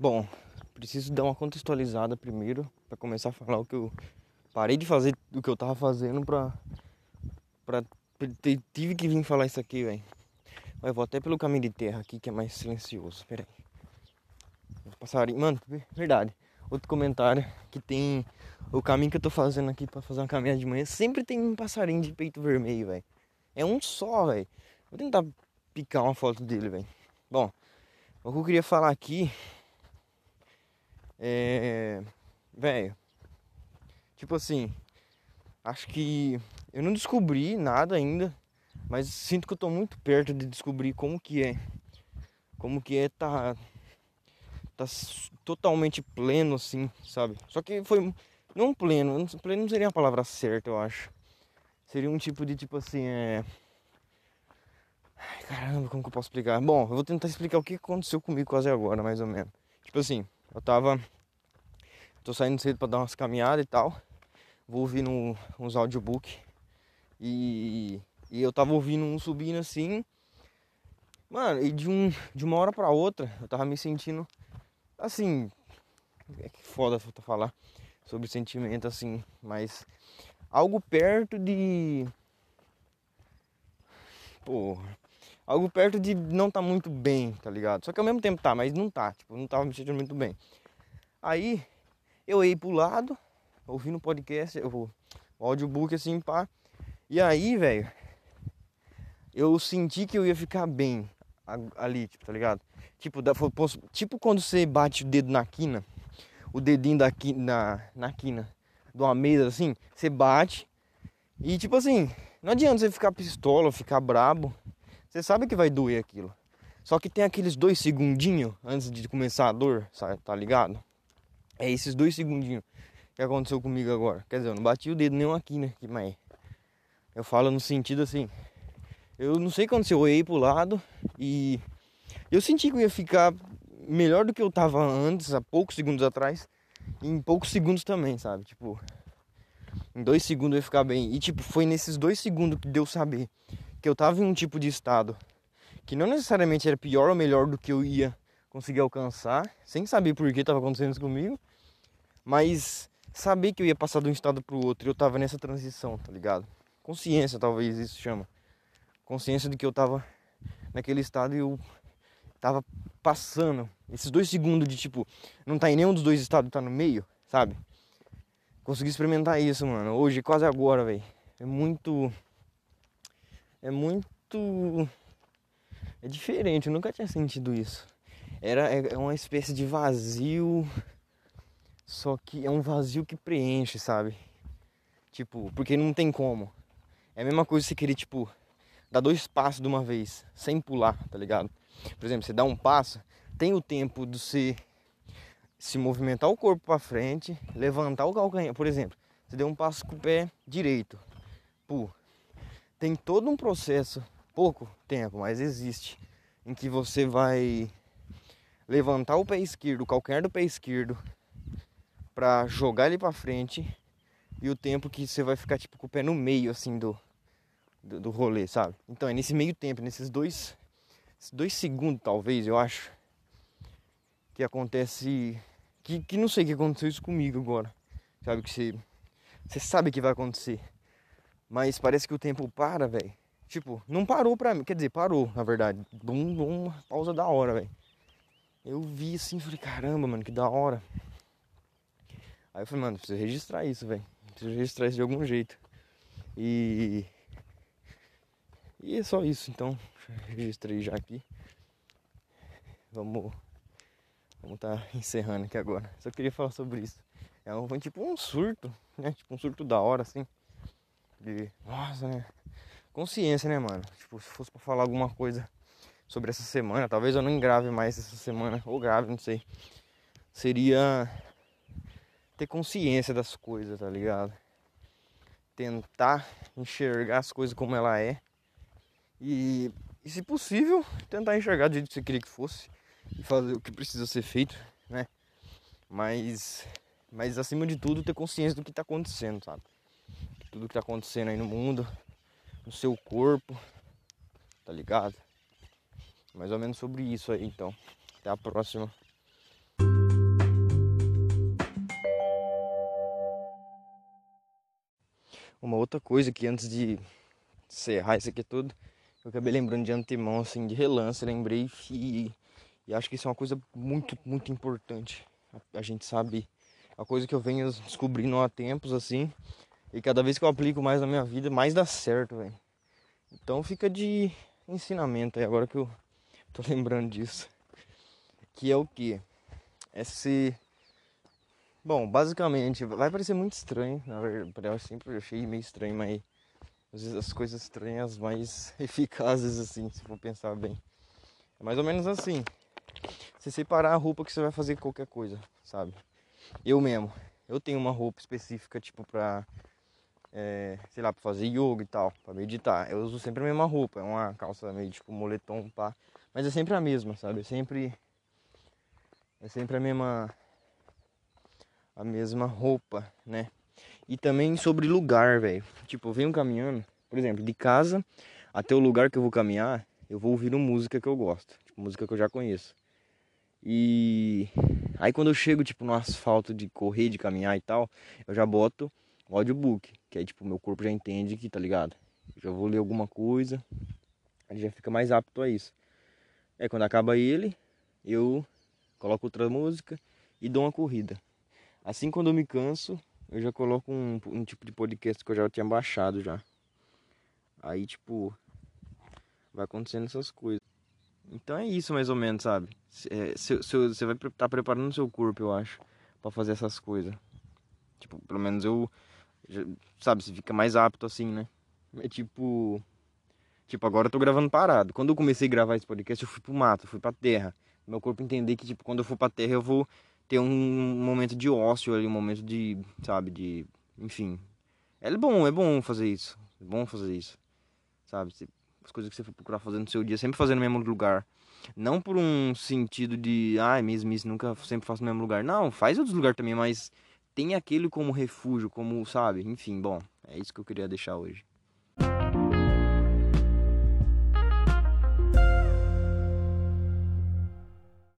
Bom, preciso dar uma contextualizada primeiro para começar a falar o que eu parei de fazer, o que eu tava fazendo pra. pra tive que vir falar isso aqui, velho. Mas vou até pelo caminho de terra aqui que é mais silencioso. Pera aí. Passarinho. Mano, verdade. Outro comentário que tem o caminho que eu tô fazendo aqui para fazer uma caminhada de manhã. Sempre tem um passarinho de peito vermelho, velho. É um só, velho. Vou tentar picar uma foto dele, velho. Bom, o que eu queria falar aqui é. Velho. Tipo assim. Acho que eu não descobri nada ainda. Mas sinto que eu tô muito perto de descobrir como que é. Como que é tá. Tá totalmente pleno assim, sabe? Só que foi. Não pleno. Pleno não seria a palavra certa, eu acho. Seria um tipo de tipo assim, é. Ai, caramba, como que eu posso explicar? Bom, eu vou tentar explicar o que aconteceu comigo quase agora, mais ou menos. Tipo assim, eu tava. Tô saindo cedo pra dar umas caminhadas e tal. Vou ouvindo uns audiobook. E, e eu tava ouvindo um subindo assim. Mano, e de, um, de uma hora pra outra, eu tava me sentindo assim. É que foda falar sobre sentimento assim, mas algo perto de. Porra. Algo perto de não tá muito bem, tá ligado? Só que ao mesmo tempo tá, mas não tá. Tipo, não tava me sentindo muito bem. Aí eu ia pro lado, ouvindo o podcast, o, o audiobook assim, pá. E aí, velho, eu senti que eu ia ficar bem ali, tipo, tá ligado? Tipo, tipo quando você bate o dedo na quina, o dedinho daqui na, na quina de uma mesa assim, você bate e tipo assim, não adianta você ficar pistola, ficar brabo, você sabe que vai doer aquilo. Só que tem aqueles dois segundinhos antes de começar a dor, sabe? Tá ligado? É esses dois segundinhos que aconteceu comigo agora. Quer dizer, eu não bati o dedo nenhum aqui, né? Mas eu falo no sentido assim. Eu não sei quando eu olhei pro lado e eu senti que eu ia ficar melhor do que eu tava antes, há poucos segundos atrás. Em poucos segundos também, sabe? Tipo, em dois segundos eu ia ficar bem. E tipo, foi nesses dois segundos que deu saber que eu tava em um tipo de estado que não necessariamente era pior ou melhor do que eu ia conseguir alcançar, sem saber por que estava acontecendo isso comigo, mas saber que eu ia passar de um estado para o outro e eu tava nessa transição, tá ligado? Consciência, talvez isso chama. Consciência de que eu tava naquele estado e eu tava passando esses dois segundos de tipo, não tá em nenhum dos dois estados, tá no meio, sabe? Consegui experimentar isso, mano. Hoje, quase agora, velho. É muito é muito. É diferente, eu nunca tinha sentido isso. Era é, é uma espécie de vazio, só que é um vazio que preenche, sabe? Tipo, porque não tem como. É a mesma coisa você querer, tipo, dar dois passos de uma vez, sem pular, tá ligado? Por exemplo, você dá um passo, tem o tempo de você se movimentar o corpo para frente, levantar o calcanhar. Por exemplo, você deu um passo com o pé direito, pô, tem todo um processo, pouco tempo, mas existe, em que você vai levantar o pé esquerdo, o calcanhar do pé esquerdo, para jogar ele para frente e o tempo que você vai ficar tipo com o pé no meio assim do, do, do rolê, sabe? Então é nesse meio tempo, nesses dois, dois segundos talvez, eu acho, que acontece, que, que não sei que aconteceu isso comigo agora, sabe? Que você, você sabe que vai acontecer. Mas parece que o tempo para, velho. Tipo, não parou pra mim. Quer dizer, parou, na verdade. Bum, bum, pausa da hora, velho. Eu vi assim, falei, caramba, mano, que da hora. Aí eu falei, mano, preciso registrar isso, velho. Preciso registrar isso de algum jeito. E. E é só isso, então. Registrei já aqui. Vamos. Vamos tá encerrando aqui agora. Só queria falar sobre isso. É um, tipo um surto, né? Tipo um surto da hora, assim de. Nossa, né? Consciência, né, mano? Tipo, se fosse pra falar alguma coisa sobre essa semana, talvez eu não grave mais essa semana, ou grave, não sei. Seria ter consciência das coisas, tá ligado? Tentar enxergar as coisas como ela é. E, e se possível, tentar enxergar do jeito que você queria que fosse. E fazer o que precisa ser feito, né? Mas, mas acima de tudo, ter consciência do que tá acontecendo, sabe? tudo que tá acontecendo aí no mundo, no seu corpo, tá ligado? Mais ou menos sobre isso aí, então. Até a próxima. Uma outra coisa que antes de encerrar isso aqui tudo, eu acabei lembrando de antemão, assim, de relance, lembrei e, e acho que isso é uma coisa muito, muito importante. A, a gente sabe, a coisa que eu venho descobrindo há tempos, assim, e cada vez que eu aplico mais na minha vida, mais dá certo, velho. Então fica de ensinamento aí, agora que eu tô lembrando disso. Que é o que? É se. Bom, basicamente, vai parecer muito estranho, na verdade, eu sempre achei meio estranho, mas às vezes as coisas estranhas mais eficazes, assim, se for pensar bem. É mais ou menos assim. Você separar a roupa que você vai fazer qualquer coisa, sabe? Eu mesmo, eu tenho uma roupa específica, tipo, pra é, sei lá, pra fazer yoga e tal, pra meditar. Eu uso sempre a mesma roupa, é uma calça meio tipo moletom, pá. Mas é sempre a mesma, sabe? É sempre. É sempre a mesma. A mesma roupa, né? E também sobre lugar, velho. Tipo, eu venho caminhando, por exemplo, de casa até o lugar que eu vou caminhar, eu vou ouvir uma música que eu gosto, tipo, música que eu já conheço. E aí quando eu chego, tipo, no asfalto de correr, de caminhar e tal, eu já boto o audiobook, que aí tipo, meu corpo já entende que, tá ligado? Eu já vou ler alguma coisa, aí já fica mais apto a isso. É quando acaba ele, eu coloco outra música e dou uma corrida. Assim quando eu me canso, eu já coloco um, um tipo de podcast que eu já tinha baixado já. Aí tipo, vai acontecendo essas coisas. Então é isso mais ou menos, sabe? É, você vai estar tá preparando o seu corpo, eu acho, para fazer essas coisas. Tipo, pelo menos eu sabe, você fica mais apto assim, né? É tipo. Tipo, agora eu tô gravando parado. Quando eu comecei a gravar esse podcast, eu fui pro mato, fui pra terra. Meu corpo entender que, tipo, quando eu for pra terra, eu vou ter um momento de ócio ali, um momento de, sabe, de. Enfim. É bom, é bom fazer isso. É bom fazer isso. Sabe? As coisas que você for procurar fazer no seu dia, sempre fazer no mesmo lugar. Não por um sentido de, ai, ah, mesmo isso, nunca sempre faço no mesmo lugar. Não, faz outros lugares também, mas tem aquele como refúgio, como, sabe? Enfim, bom, é isso que eu queria deixar hoje.